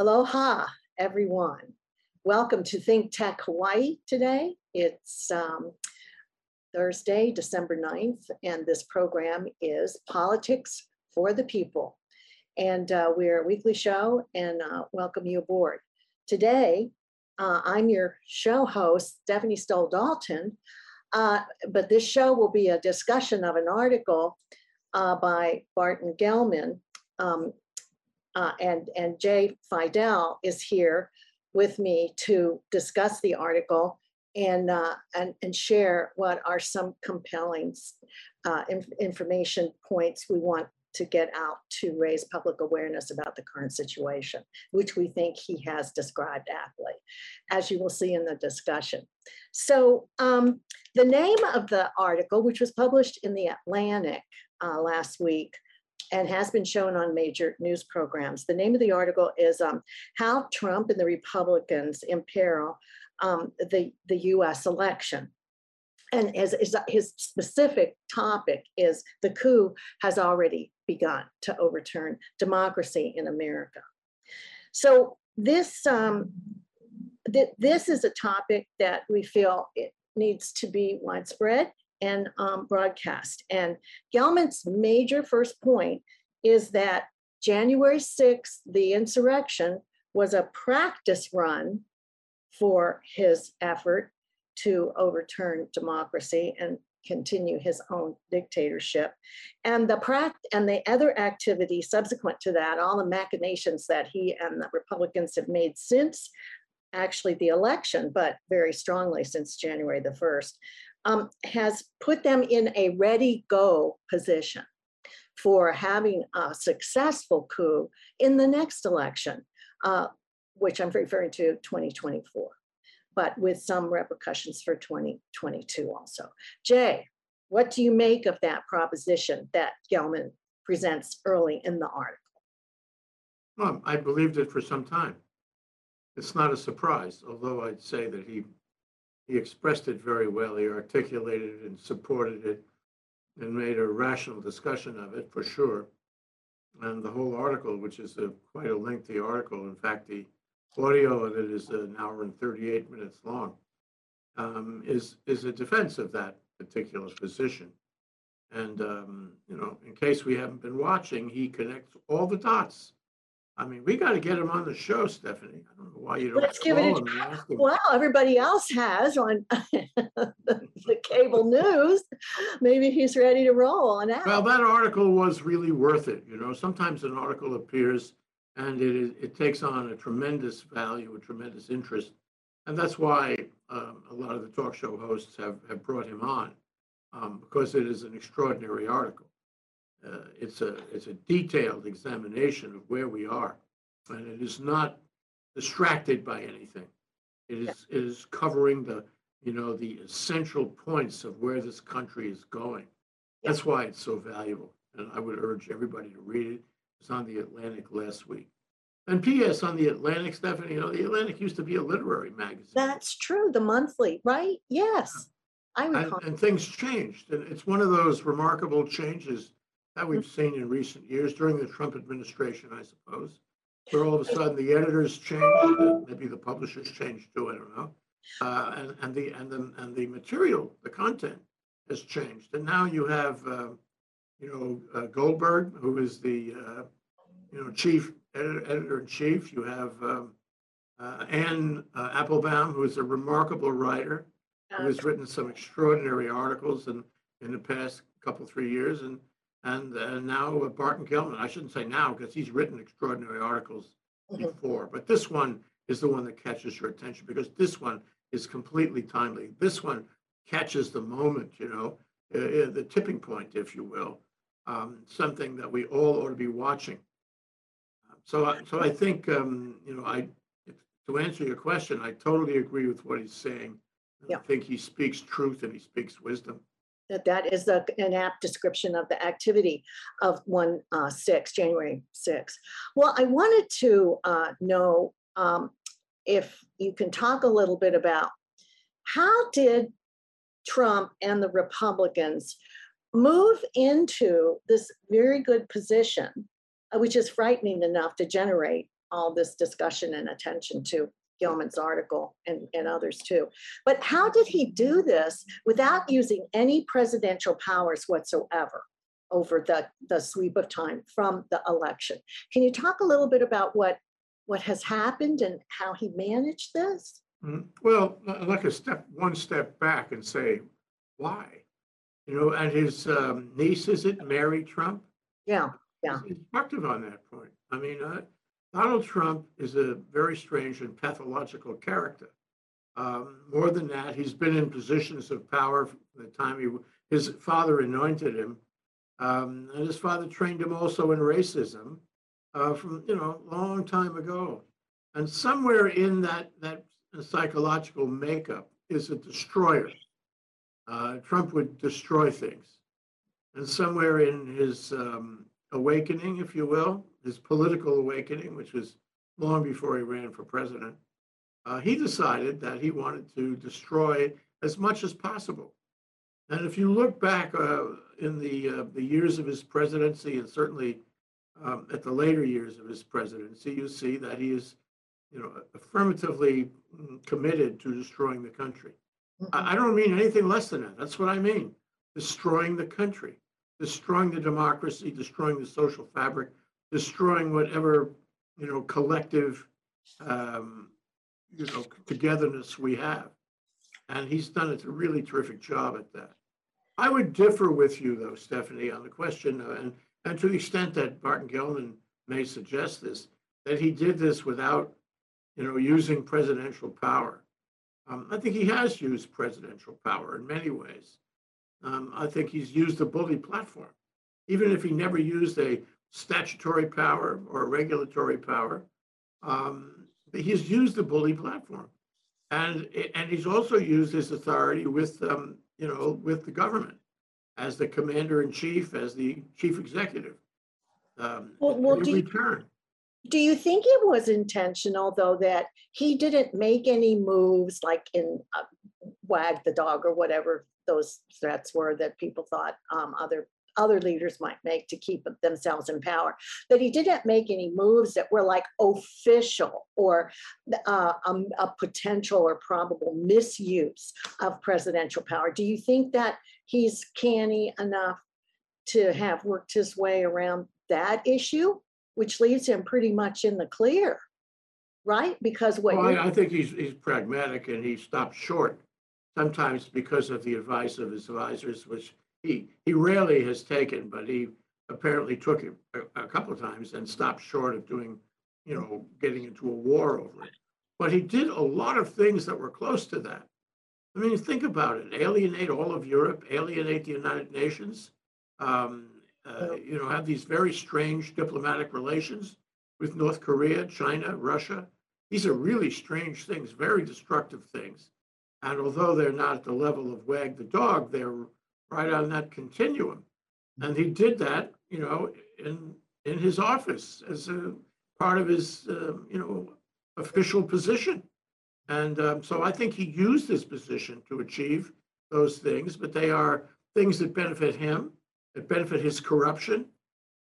Aloha, everyone. Welcome to Think Tech Hawaii today. It's um, Thursday, December 9th, and this program is Politics for the People. And uh, we're a weekly show and uh, welcome you aboard. Today, uh, I'm your show host, Stephanie Stoll Dalton, uh, but this show will be a discussion of an article uh, by Barton Gellman. Um, uh, and, and Jay Fidell is here with me to discuss the article and, uh, and, and share what are some compelling uh, inf information points we want to get out to raise public awareness about the current situation, which we think he has described aptly, as you will see in the discussion. So um, the name of the article, which was published in the Atlantic uh, last week, and has been shown on major news programs. The name of the article is um, How Trump and the Republicans Imperil um, the, the US election. And his, his, specific topic is the coup has already begun to overturn democracy in America. So this, um, th this is a topic that we feel it needs to be widespread and um, broadcast. And Gellman's major first point is that January 6th, the insurrection was a practice run for his effort to overturn democracy and continue his own dictatorship. And the pract and the other activity subsequent to that, all the machinations that he and the Republicans have made since actually the election, but very strongly since January the 1st, um, has put them in a ready go position for having a successful coup in the next election, uh, which I'm referring to 2024, but with some repercussions for 2022 also. Jay, what do you make of that proposition that Gellman presents early in the article? Well, I believed it for some time. It's not a surprise, although I'd say that he he expressed it very well. He articulated it and supported it and made a rational discussion of it for sure. And the whole article, which is a, quite a lengthy article, in fact, the audio of it is an hour and 38 minutes long, um, is is a defense of that particular position. And um, you know, in case we haven't been watching, he connects all the dots I mean, we got to get him on the show, Stephanie. I don't know why you don't. Let's give it a try. Well, everybody else has on the cable news. Maybe he's ready to roll on that. Well, that article was really worth it. You know, sometimes an article appears and it it takes on a tremendous value, a tremendous interest, and that's why um, a lot of the talk show hosts have have brought him on um, because it is an extraordinary article. Uh, it's a it's a detailed examination of where we are, and it is not distracted by anything. It is it is covering the you know the essential points of where this country is going. That's why it's so valuable, and I would urge everybody to read it. It's on the Atlantic last week. And P.S. on the Atlantic, Stephanie, you know, the Atlantic used to be a literary magazine. That's true, the monthly, right? Yes. I recall. And, and things changed. And it's one of those remarkable changes that we've seen in recent years during the Trump administration, I suppose, where all of a sudden the editors changed, maybe the publishers changed too. I don't know, uh, and and the and the and the material, the content has changed, and now you have, uh, you know, uh, Goldberg, who is the uh, you know chief editor, editor in chief. You have um, uh, Anne uh, Applebaum, who is a remarkable writer, who has written some extraordinary articles in in the past couple three years, and and uh, now uh, Barton Gellman. I shouldn't say now because he's written extraordinary articles mm-hmm. before, but this one is the one that catches your attention because this one is completely timely. This one catches the moment, you know, uh, uh the tipping point, if you will, um, something that we all ought to be watching. So, so I think, um, you know, I to answer your question, I totally agree with what he's saying. Yeah. I think he speaks truth and he speaks wisdom that that is a, an apt description of the activity of 1 uh, 6, January 6. Well, I wanted to uh, know um, if you can talk a little bit about how did Trump and the Republicans move into this very good position, uh, which is frightening enough to generate all this discussion and attention to Gellman's article and, and others too. But how did he do this without using any presidential powers whatsoever over the, the sweep of time from the election? Can you talk a little bit about what, what has happened and how he managed this? Mm, Well, I'd like a step, one step back and say, why? You know, and his um, niece, is it Mary Trump? Yeah, Yeah. Instructive on that point. I mean, uh, Donald Trump is a very strange and pathological character. Um, More than that, he's been in positions of power from the time he, his father anointed him. Um, And his father trained him also in racism uh, from, you know, a long time ago. And somewhere in that, that psychological makeup is a destroyer. Uh, Trump would destroy things. And somewhere in his um, awakening, if you will, his political awakening, which was long before he ran for president, uh, he decided that he wanted to destroy as much as possible. And if you look back uh, in the uh, the years of his presidency, and certainly um, at the later years of his presidency, you see that he is, you know, affirmatively mm, committed to destroying the country. I, I don't mean anything less than that. That's what I mean. Destroying the country, destroying the democracy, destroying the social fabric, destroying whatever, you know, collective, um, you know, togetherness we have. And he's done a really terrific job at that. I would differ with you though, Stephanie, on the question, and, and to the extent that Barton Gellman may suggest this, that he did this without, you know, using presidential power. Um, I think he has used presidential power in many ways. Um, I think he's used the bully platform, even if he never used a statutory power or regulatory power. Um, he's used the bully platform, and and he's also used his authority with um, you know with the government as the commander in chief, as the chief executive. Um, Well- well, do you- return. Do you think it was intentional, though, that he didn't make any moves like in uh, wag the dog or whatever those threats were that people thought um, other other leaders might make to keep themselves in power? That he didn't make any moves that were like official or uh, um, a potential or probable misuse of presidential power. Do you think that he's canny enough to have worked his way around that issue? which leaves him pretty much in the clear, right? Because what Well, I, I think he's, he's pragmatic and he stopped short, sometimes because of the advice of his advisors, which he, he rarely has taken, but he apparently took it a, a couple of times and stopped short of doing, you know, getting into a war over it. But he did a lot of things that were close to that. I mean, think about it, alienate all of Europe, alienate the United Nations, um, uh, you know, have these very strange diplomatic relations with North Korea, China, Russia. These are really strange things, very destructive things. And although they're not at the level of wag the dog, they're right on that continuum. And he did that, you know, in in his office as a part of his, uh, you know, official position. And um, so I think he used his position to achieve those things, but they are things that benefit him, that benefit his corruption,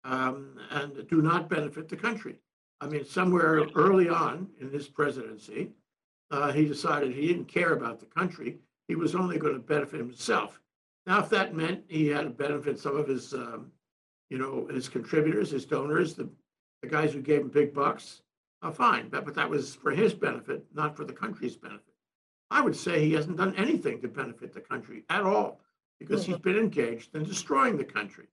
um, and do not benefit the country. I mean, somewhere early on in his presidency, uh, he decided he didn't care about the country. He was only going to benefit himself. Now, if that meant he had to benefit some of his, um, you know, his contributors, his donors, the, the guys who gave him big bucks, uh, fine. But, but that was for his benefit, not for the country's benefit. I would say he hasn't done anything to benefit the country at all because he's been engaged in destroying the country.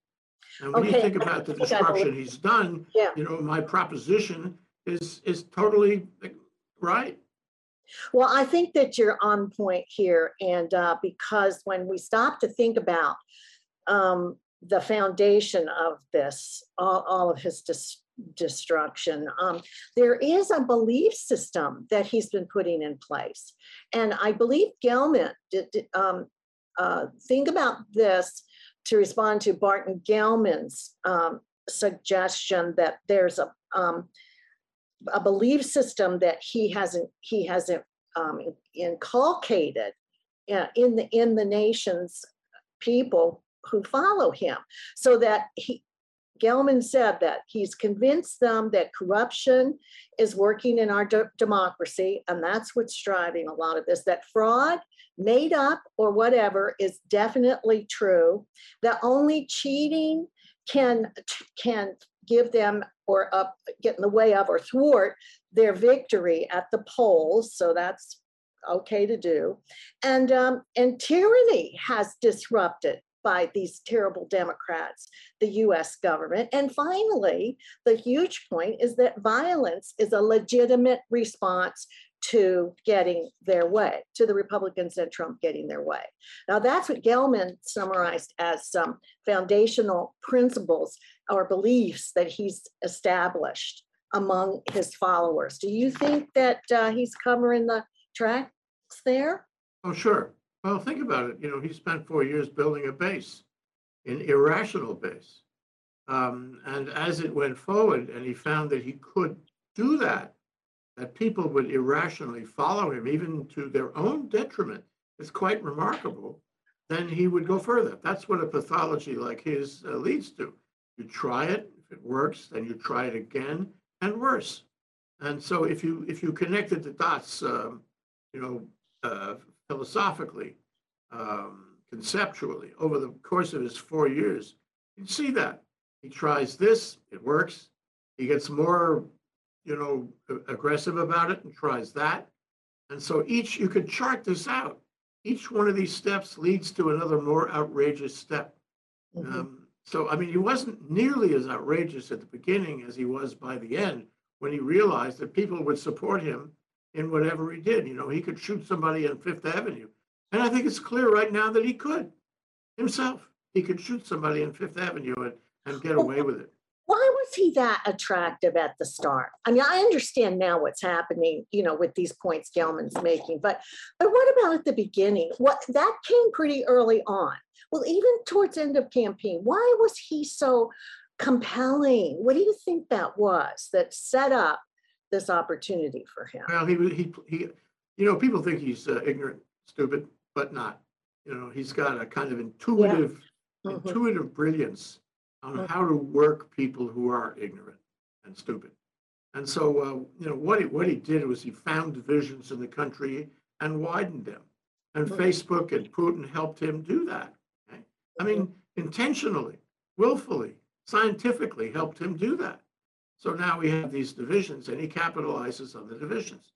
And when you think about the destruction he's done, Yeah. you know, my proposition is is totally right. Well, I think that you're on point here. And uh, because when we stop to think about um, the foundation of this, all, all of his dis- destruction, um, there is a belief system that he's been putting in place. And I believe Gellman did, did, um, uh, think about this to respond to Barton Gellman's um, suggestion that there's a um, a belief system that he hasn't he hasn't um, inculcated uh, in the in the nation's people who follow him, so that he Gellman said that he's convinced them that corruption is working in our de- democracy, and that's what's driving a lot of this. That fraud, made up or whatever, is definitely true. That only cheating can can give them or up get in the way of or thwart their victory at the polls. So that's okay to do. And um, and tyranny has disrupted by these terrible Democrats, the US government. And finally, the huge point is that violence is a legitimate response to getting their way, to the Republicans and Trump getting their way. Now, that's what Gellman summarized as some foundational principles or beliefs that he's established among his followers. Do you think that uh, he's covering the tracks there? Oh, sure. Well, think about it. You know, he spent four years building a base, an irrational base. Um, and as it went forward and he found that he could do that, that people would irrationally follow him, even to their own detriment, it's quite remarkable, then he would go further. That's what a pathology like his uh, leads to. You try it, if it works, then you try it again and worse. And so if you if you connected the dots, um, you know, uh, philosophically, um, conceptually, over the course of his four years, you see that he tries this, it works. He gets more you know, aggressive about it and tries that. And so each, you could chart this out. Each one of these steps leads to another more outrageous step. Mm-hmm. Um, so, I mean, he wasn't nearly as outrageous at the beginning as he was by the end when he realized that people would support him in whatever he did. You know, he could shoot somebody on Fifth Avenue. And I think it's clear right now that he could himself. He could shoot somebody on Fifth Avenue and, and get away with it was he that attractive at the start? I mean, I understand now what's happening, you know, with these points Gellman's making, but but what about at the beginning? What that came pretty early on. Well, even towards end of campaign, why was he so compelling? What do you think that was that set up this opportunity for him? Well, he he he, you know, people think he's uh, ignorant, stupid, but not. You know, he's got a kind of intuitive, yeah. mm-hmm. intuitive brilliance on how to work people who are ignorant and stupid. And so, uh, you know, what he, what he did was he found divisions in the country and widened them. And Facebook and Putin helped him do that. Okay? I mean, intentionally, willfully, scientifically helped him do that. So now we have these divisions and he capitalizes on the divisions.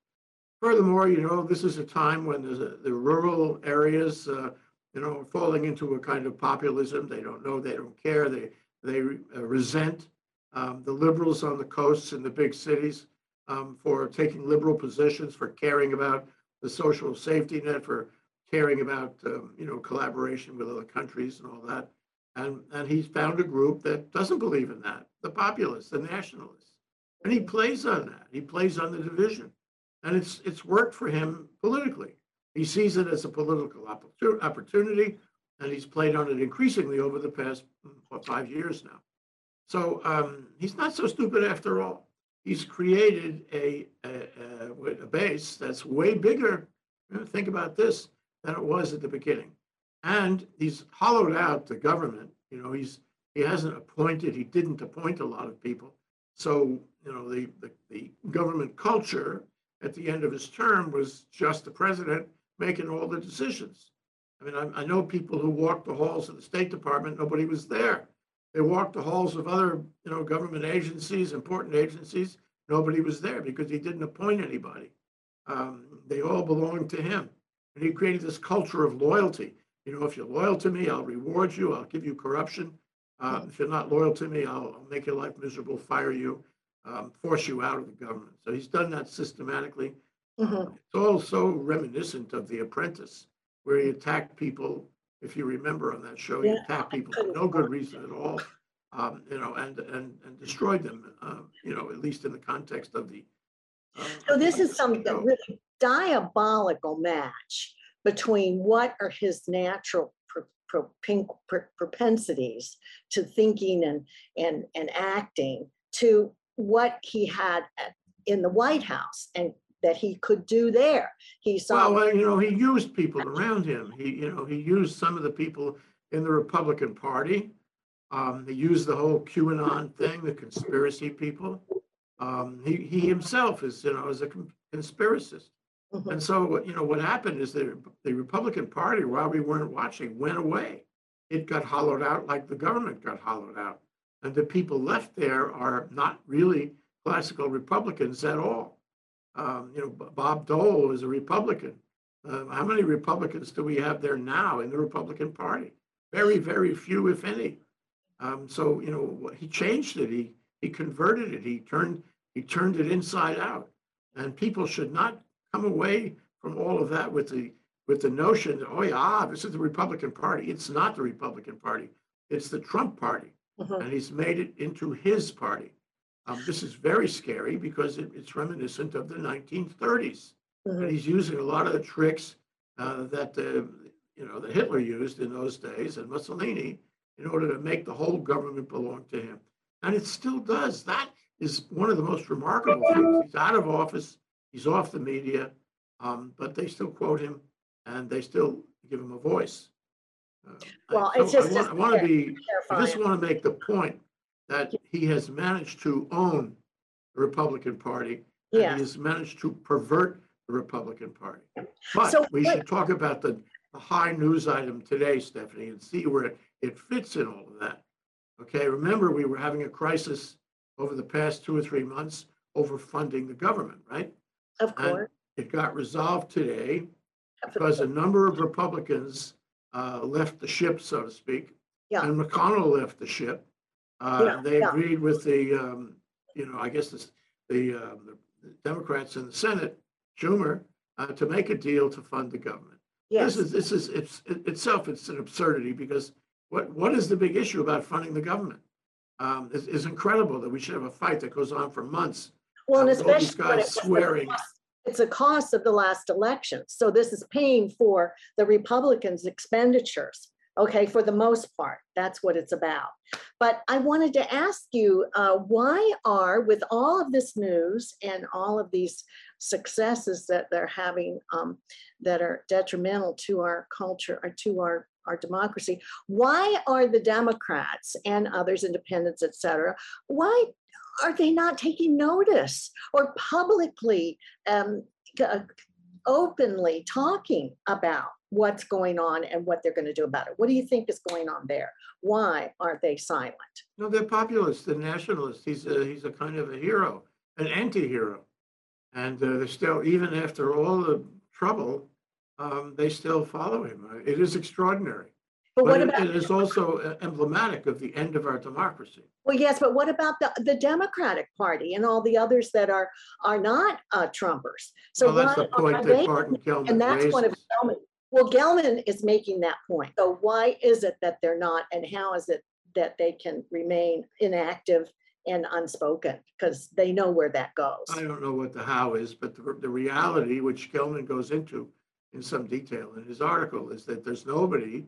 Furthermore, you know, this is a time when the, the rural areas, uh, you know, are falling into a kind of populism. They don't know, they don't care. They they uh, resent um, the liberals on the coasts and the big cities um, for taking liberal positions, for caring about the social safety net, for caring about um, you know collaboration with other countries and all that. And and he's found a group that doesn't believe in that, the populists, the nationalists, and he plays on that. He plays on the division, and it's it's worked for him politically. He sees it as a political opportunity and he's played on it increasingly over the past what, five years now. So um, he's not so stupid after all. He's created a, a, a, a base that's way bigger. Think about this than it was at the beginning, and he's hollowed out the government. You know, he's he hasn't appointed. He didn't appoint a lot of people. So you know, the, the, the government culture at the end of his term was just the president making all the decisions. I mean, I, I know people who walked the halls of the State Department, nobody was there. They walked the halls of other, you know, government agencies, important agencies, nobody was there because he didn't appoint anybody. Um, they all belonged to him. And he created this culture of loyalty. You know, if you're loyal to me, I'll reward you, I'll give you corruption. Uh, if you're not loyal to me, I'll, I'll make your life miserable, fire you, um, force you out of the government. So he's done that systematically. Mm-hmm. Uh, it's all so reminiscent of The Apprentice where he attacked people. If you remember on that show, he attacked people for no good reason at all, um, you know, and and and destroyed them. Uh, you know, at least in the context of the. Uh, so this is some really diabolical match between what are his natural propensities to thinking and and and acting to what he had in the White House and that he could do there. He saw. Well, you know, he used people around him. He, you know, he used some of the people in the Republican Party Um, he used the whole QAnon thing, the conspiracy people. Um, he, he himself is, you know, is a con- conspiracist. Mhm. And so, what- you know, what happened is the, the Republican Party, while we weren't watching, went away. It got hollowed out like the government got hollowed out. And the people left there are not really classical Republicans at all. Um, you know, Bob Dole is a Republican. Uh, how many Republicans do we have there now in the Republican Party? Very, very few, if any. Um, so, you know, he changed it. He, he converted it. He turned, he turned it inside out. And people should not come away from all of that with the, with the notion that, oh yeah, ah, this is the Republican Party. It's not the Republican Party. It's the Trump Party. Mhm. And he's made it into his party. Um, this is very scary because it, it's reminiscent of the 1930s. And Mhm. he's using a lot of the tricks uh, that the, you know, that Hitler used in those days and Mussolini in order to make the whole government belong to him. And it still does. That is one of the most remarkable things. He's out of office. He's off the media, um, but they still quote him and they still give him a voice. Uh, I- Well, it's so I just- want- I want to be, I just want to make the point that he has managed to own the Republican Party. and. He has managed to pervert the Republican Party. So But we what- should talk about the, the high news item today, Stephanie, and see where it, it fits in all of that. Okay, remember, we were having a crisis over the past two or three months over funding the government, right? Of And course. It got resolved today because a number of Republicans uh, left the ship, so to speak. Yeah. And McConnell left the ship. Uh, Yeah, They yeah. agreed with the, um, you know, I guess this- the um, the Democrats in the Senate, Schumer, uh, to make a deal to fund the government. Yes. This is, this is, it's, it- itself, it's an absurdity because what, what is the big issue about funding the government? Um, It's, it's incredible that we should have a fight that goes on for months. Well, and uh, all these especially when guys it was the swearing. cost- It's a cost of the last election. So this is paying for the Republicans' expenditures. Okay, for the most part, that's what it's about. But I wanted to ask you, uh, why are, with all of this news and all of these successes that they're having um, that are detrimental to our culture or to our, our democracy, why are the Democrats and others, independents, et cetera, why are they not taking notice or publicly um, uh, openly talking about what's going on and what they're going to do about it what do you think is going on there why aren't they silent No, they're populists, they're nationalists. He's a, he's a kind of a hero, an anti-hero. And uh, they're still, even after all the trouble, um, they still follow him. Uh, It is extraordinary. but what But it- about it is also uh, emblematic of the end of our democracy. well yes but what about the, the democratic party and all the others that are are not uh, trumpers so Well, that's the point that Barton Gellman and that's one of raises. Well, Gellman is making that point. So why is it that they're not, and how is it that they can remain inactive and unspoken? Because they know where that goes. I don't know what the how is, but the, the reality, which Gellman goes into in some detail in his article, is that there's nobody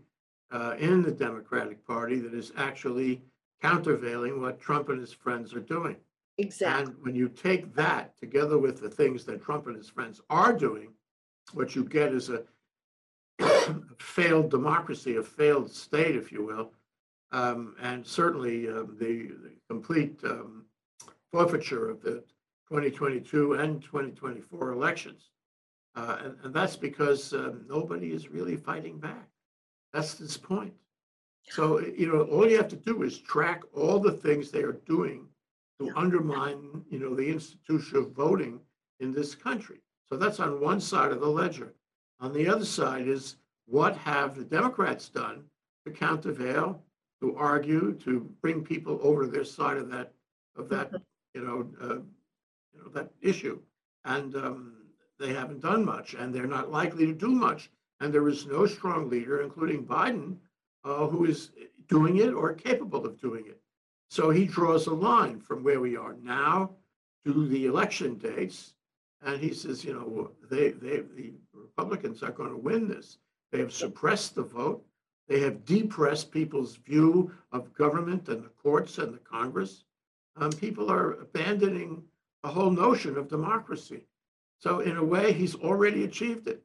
uh, in the Democratic Party that is actually countervailing what Trump and his friends are doing. Exactly. And when you take that together with the things that Trump and his friends are doing, what you get is a failed democracy, a failed state, if you will, um, and certainly um, the, the complete um, forfeiture of the 2022 and 2024 elections. Uh, and, and that's because um, nobody is really fighting back. That's his point. So, you know, all you have to do is track all the things they are doing to Yeah. undermine, you know, the institution of voting in this country. So that's on one side of the ledger. On the other side is what have the Democrats done to countervail, to argue, to bring people over to their side of that, of that, you know, uh, you know, that issue. And um, they haven't done much, and they're not likely to do much. And there is no strong leader, including Biden, uh, who is doing it or capable of doing it. So he draws a line from where we are now to the election dates. And he says, you know, they, they, the Republicans are going to win this. They have suppressed the vote. They have depressed people's view of government and the courts and the Congress. Um, people are abandoning the whole notion of democracy. So in a way, he's already achieved it.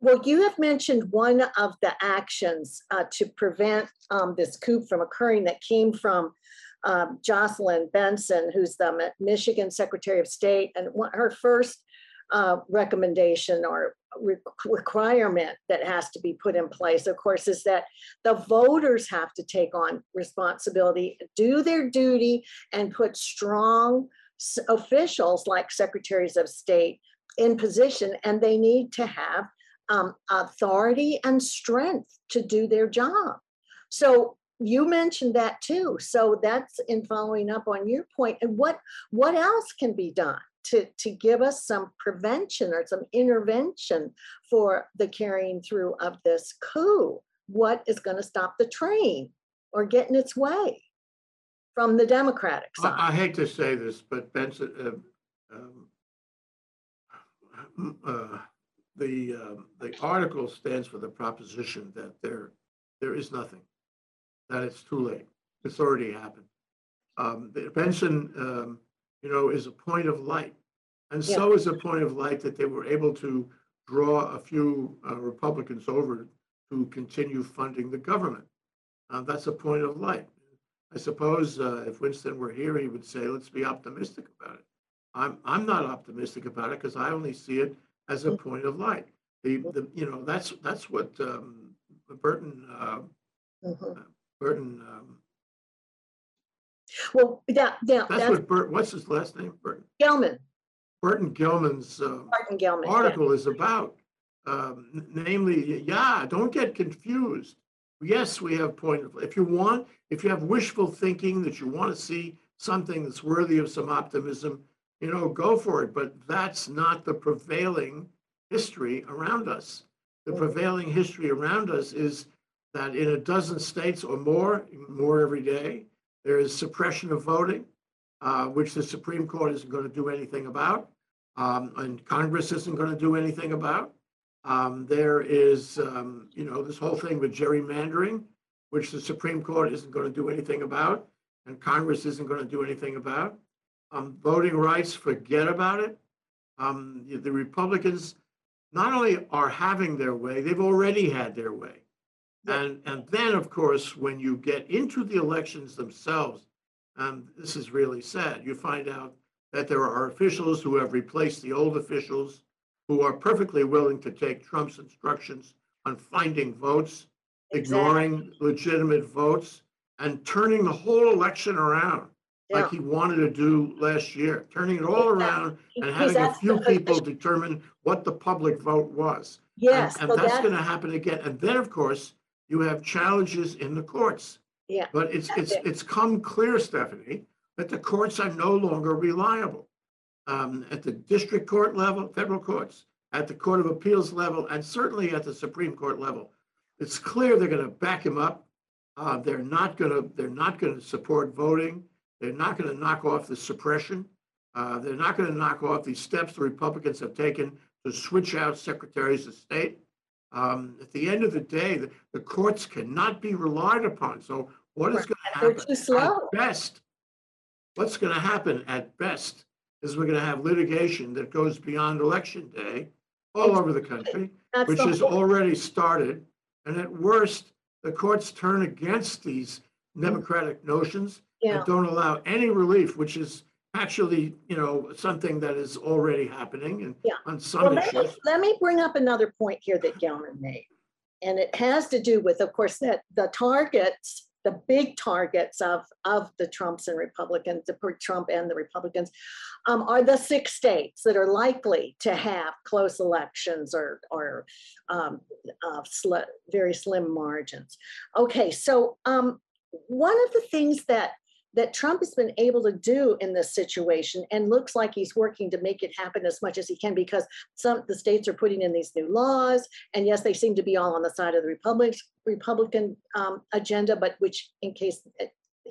Well, you have mentioned one of the actions uh, to prevent um, this coup from occurring that came from um, Jocelyn Benson, who's the Michigan Secretary of State, and her first uh, recommendation or re- requirement that has to be put in place, of course, is that the voters have to take on responsibility, do their duty, and put strong officials like secretaries of state in position, and they need to have um, authority and strength to do their job. So you mentioned that too. So that's in following up on your point. And what what else can be done to to give us some prevention or some intervention for the carrying through of this coup? What is going to stop the train or get in its way from the Democratic I, I hate to say this, but Benson, uh, um, uh, the, um, the article stands for the proposition that there, there is nothing, that it's too late. It's already happened. Um, the Benson, um, you know, is a point of light. And so is a point of light that they were able to draw a few uh, Republicans over to continue funding the government. Uh, That's a point of light. I suppose uh, if Winston were here, he would say, let's be optimistic about it. I'm, I'm not optimistic about it because I only see it as a point of light. The, the, you know, that's, that's what um, Burton, uh, Mhm. Burton, um, Well, that, that, that's that's what Burt, what's his last name? Burton, Gellman, Burton Gilman's uh, Martin Gellman. yeah. article is about. Um, Namely, yeah, don't get confused. Yes, we have point of, if you want, if you have wishful thinking that you want to see something that's worthy of some optimism, you know, go for it. But that's not the prevailing history around us. The prevailing history around us is that in a dozen states or more, more every day, there is suppression of voting, uh, which the Supreme Court isn't going to do anything about, um, and Congress isn't going to do anything about. Um, there is, um, you know, this whole thing with gerrymandering, which the Supreme Court isn't going to do anything about, and Congress isn't going to do anything about. Um, voting rights, forget about it. Um, the- the Republicans not only are having their way, they've already had their way. And, and then, of course, when you get into the elections themselves, and this is really sad, you find out that there are officials who have replaced the old officials who are perfectly willing to take Trump's instructions on finding votes, ignoring legitimate votes, and turning the whole election around Yeah. like he wanted to do last year, turning it all Exactly. around and having a few people determine what the public vote was. And- Yes, And so that's that's, going to happen again. And then, of course, you have challenges in the courts. Yeah, But it's, it's, it. it's come clear, Stephanie, that the courts are no longer reliable. Um, At the district court level, federal courts, at the Court of Appeals level, and certainly at the Supreme Court level. It's clear they're going to back him up. Uh, They're not going to, they're not going to support voting. They're not going to knock off the suppression. Uh, They're not going to knock off these steps the Republicans have taken to switch out secretaries of state. Um, At the end of the day, the, the courts cannot be relied upon. So what is going to happen? At best, what's going to happen at best is we're going to have litigation that goes beyond election day all over the country, That's which the has already started. And at worst, the courts turn against these democratic notions Yeah, and don't allow any relief, which is actually, you know, something that is already happening and Yeah. on well, some let me, issues. let me bring up another point here that Gellman made. And it has to do with, of course, that the targets, the big targets of, of the Trumps and Republicans, the per- Trump and the Republicans, um, are the six states that are likely to have close elections or, or um, uh, sli- very slim margins. Okay, so um, one of the things that that Trump has been able to do in this situation and looks like he's working to make it happen as much as he can because some the states are putting in these new laws. And yes they seem to be all on the side of the republic republican um, agenda but which in case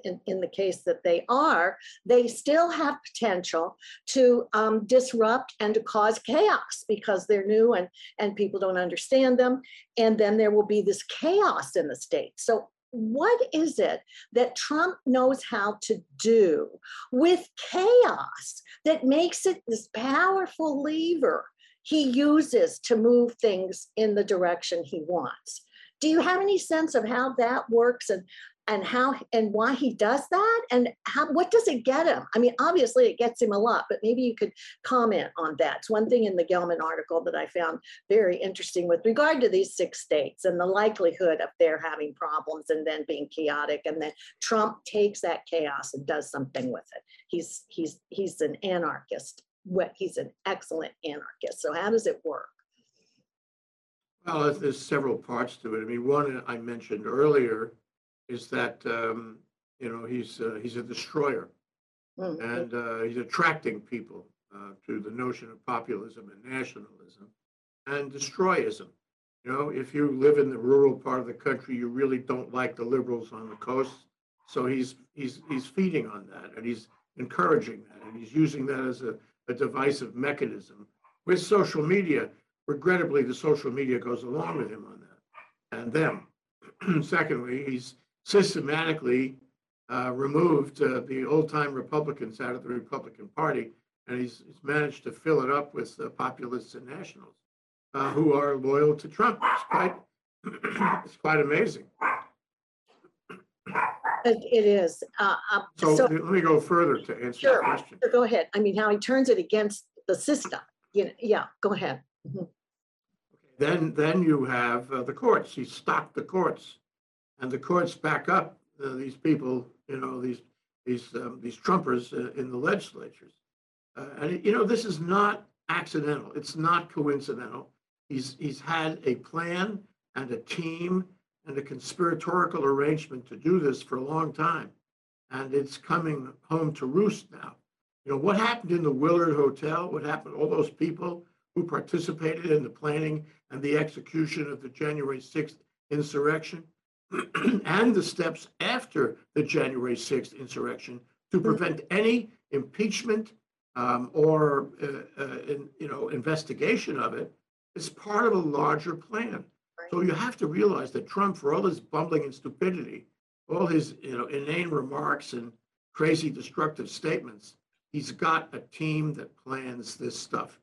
in, in the case that they are they still have potential to um, disrupt and to cause chaos because they're new and and people don't understand them. And then there will be this chaos in the state. So what is it that Trump knows how to do with chaos that makes it this powerful lever he uses to move things in the direction he wants. Do you have any sense of how that works and and how and why he does that and how what does it get him? I mean, obviously it gets him a lot, but maybe you could comment on that. It's one thing in the Gellman article that I found very interesting with regard to these six states and the likelihood of their having problems and then being chaotic and then Trump takes that chaos and does something with it. He's he's he's an anarchist. What he's an excellent anarchist. So how does it work? Well, there's- there's several parts to it. I mean, one I mentioned earlier is that, um, you know, he's, uh, he's a destroyer. Mm, And uh, he's attracting people uh, to the notion of populism and nationalism and destroyism. You know, if you live in the rural part of the country, you really don't like the liberals on the coast. So he's, he's, he's feeding on that and he's encouraging that and he's using that as a, a divisive mechanism. With social media, regrettably, the social media goes along with him on that and them. Secondly, he's systematically uh, removed uh, the old-time Republicans out of the Republican Party, and he's, he's managed to fill it up with uh, populists and nationals uh, who are loyal to Trump. It's quite, it's quite amazing. It it is. Uh, uh, So So, let me go further to answer your Sure. question. go ahead. I mean, how he turns it against the system. You know, yeah, go ahead. Then, then you have uh, the courts. He stocked the courts, and the courts back up uh, these people. You know these these um, these Trumpers uh, in the legislatures. Uh, and you know this is not accidental. It's not coincidental. He's he's had a plan and a team and a conspiratorial arrangement to do this for a long time, and it's coming home to roost now. You know what happened in the Willard Hotel? What happened? All those people who participated in the planning and the execution of the January 6th insurrection and the steps after the January 6th insurrection to prevent any impeachment um, or, uh, uh, in, you know, investigation of it is part of a larger plan. So you have to realize that Trump, for all his bumbling and stupidity, all his, you know, inane remarks and crazy destructive statements, he's got a team that plans this stuff.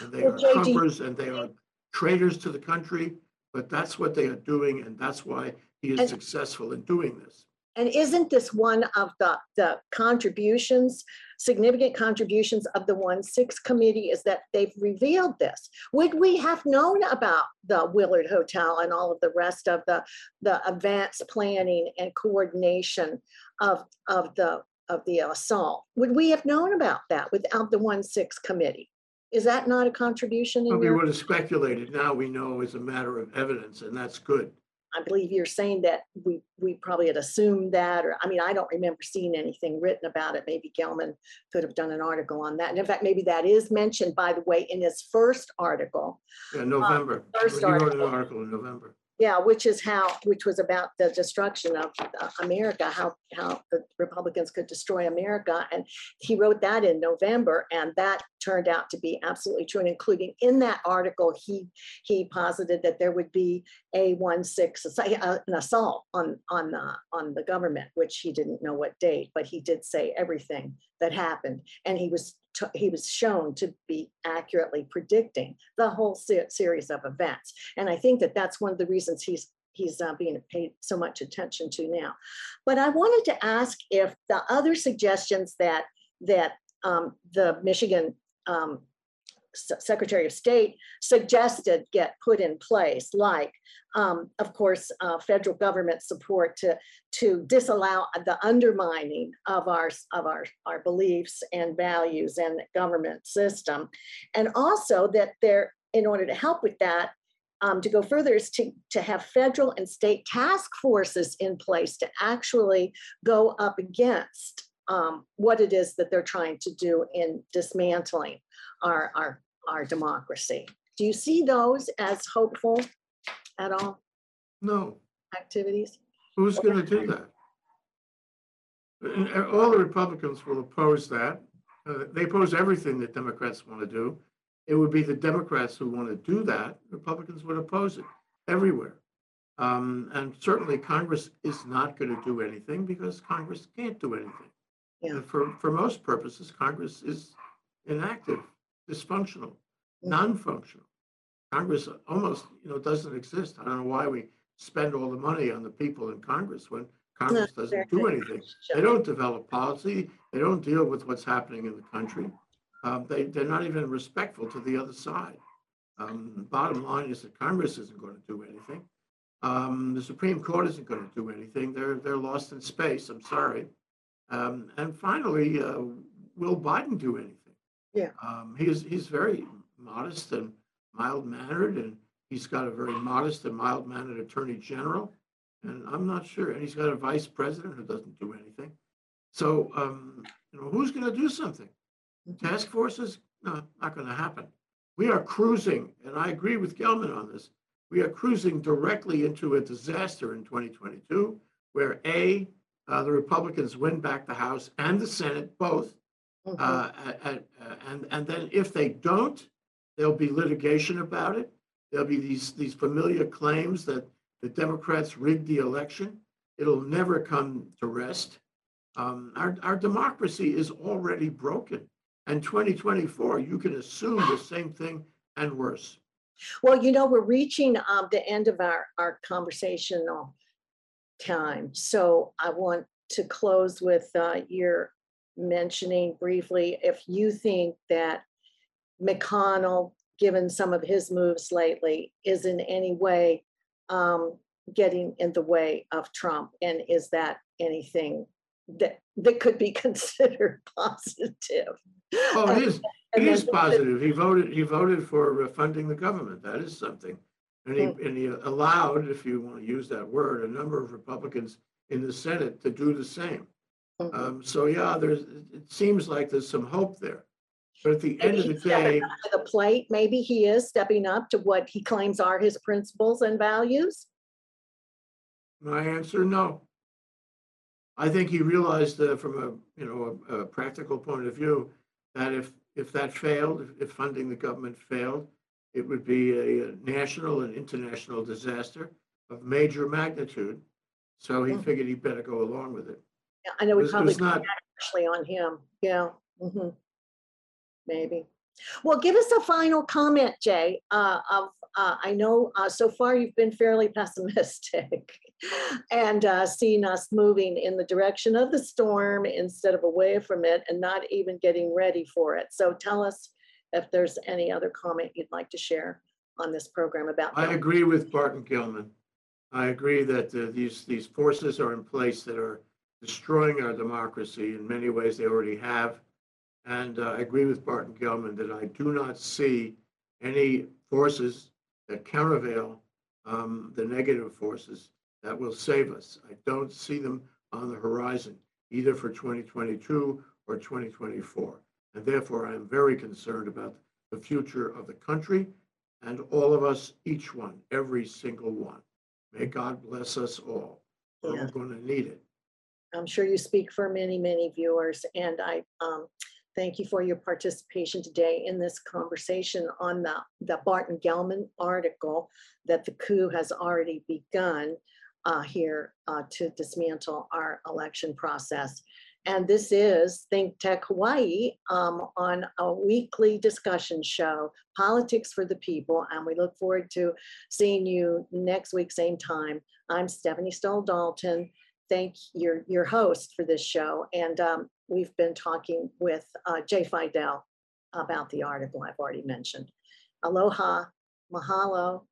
And they Well, are JD Trumpers and they are traitors to the country, but that's what they are doing, and that's why he is And- successful in doing this. And isn't this one of the, the contributions, significant contributions of the one six committee is that they've revealed this? Would we have known about the Willard Hotel and all of the rest of the, the events planning and coordination of, of the, of the uh, assault? Would we have known about that without the one six committee? Is that not a contribution But in we your? would have speculated, now we know is a matter of evidence, and that's good. I believe you're saying that we, we probably had assumed that, or, I mean, I don't remember seeing anything written about it. Maybe Gellman could have done an article on that. And in fact, maybe that is mentioned, by the way, in his first article. Yeah, November. Um, first He wrote an article. article in November. Yeah, which is how, which was about the destruction of uh, America, how, how the Republicans could destroy America. And he wrote that in November, and that turned out to be absolutely true. And including in that article, he, he posited that there would be a one six, uh, an assault on, on, the on the government, which he didn't know what date, but he did say everything that happened. And he was, he was shown to be accurately predicting the whole se- series of events. And I think that that's one of the reasons he's, he's uh, being paid so much attention to now. But I wanted to ask if the other suggestions that, that um, the Michigan um, Secretary of State suggested get put in place, like, um, of course, uh, federal government support to, to disallow the undermining of our, of our, our beliefs and values and government system. And also that there, in order to help with that, um, to go further is to, to have federal and state task forces in place to actually go up against um, what it is that they're trying to do in dismantling our, our, our democracy. Do you see those as hopeful at all No, activities? who's going to do that? And, All the Republicans will oppose that. Uh, They oppose everything that Democrats want to do. It would be the Democrats who want to do that. Republicans would oppose it everywhere. Um, And certainly Congress is not going to do anything because Congress can't do anything. Yeah. And For, for most purposes, Congress is inactive, dysfunctional. non-functional. Congress almost, you know, doesn't exist. I don't know why we spend all the money on the people in Congress when Congress doesn't do anything. They don't develop policy. They don't deal with what's happening in the country. Um, they, they're not even respectful to the other side. Um, bottom line is that Congress isn't going to do anything. Um, the Supreme Court isn't going to do anything. They're, they're lost in space. I'm sorry. Um, and finally, uh, will Biden do anything? Yeah. Um, he's, he's very modest and mild mannered, and he's got a very modest and mild mannered attorney general. And I'm not sure. And he's got a vice president who doesn't do anything. So, um, you know, who's going to do something? Task forces? No, not going to happen. We are cruising, and I agree with Gellman on this. We are cruising directly into a disaster in 2022, where A, uh, the Republicans win back the House and the Senate, both. Mhm. Uh, a- a- uh, and, and then if they don't, there'll be litigation about it. There'll be these, these familiar claims that the Democrats rigged the election. It'll never come to rest. Um, our, our democracy is already broken. And 2024, you can assume the same thing and worse. Well, you know, we're reaching um, the end of our, our conversational time. So I want to close with uh, your mentioning briefly if you think that McConnell, given some of his moves lately, is in any way um, getting in the way of Trump. And is that anything that, that could be considered positive? Oh, it is, it is positive. He voted, he voted for uh, funding the government. That is something. And he, and he allowed, if you want to use that word, a number of Republicans in the Senate to do the same. Mhm. Um, so yeah, there's, it- seems like there's some hope there. But at the end of Maybe the he's stepping day, up to The plate, maybe he is stepping up to what he claims are his principles and values. my answer, no. I think he realized uh, from a, you know, a, a practical point of view, that if, if that failed, if- if funding the government failed, it would be a national and international disaster of major magnitude. So he figured he better go along with it. Yeah, I know we probably was not, actually on him, yeah. mhm. Maybe. Well, give us a final comment, Jay, uh, of, uh, I know, uh, so far you've been fairly pessimistic and, uh, seeing us moving in the direction of the storm instead of away from it and not even getting ready for it. So tell us if there's any other comment you'd like to share on this program about. I that. agree with Barton Gellman. I agree that uh, these, these forces are in place that are destroying our democracy. In many ways, they already have. And uh, I agree with Barton Gellman that I do not see any forces that countervail um, the negative forces that will save us. I don't see them on the horizon, either for 2022 or 2024. And therefore, I am very concerned about the future of the country and all of us, each one, every single one. May God bless us all. We're going to need it. I'm sure you speak for many, many viewers, and I um, thank you for your participation today in this conversation on the, the Barton Gellman article that the coup has already begun uh, here uh, to dismantle our election process. And this is Think Tech Hawaii um, on a weekly discussion show, Politics for the People. And we look forward to seeing you next week, same time. I'm Stephanie Stoll Dalton thank your, your host for this show. And um, we've been talking with uh, Jay Fidell about the article I've already mentioned. Aloha, mahalo,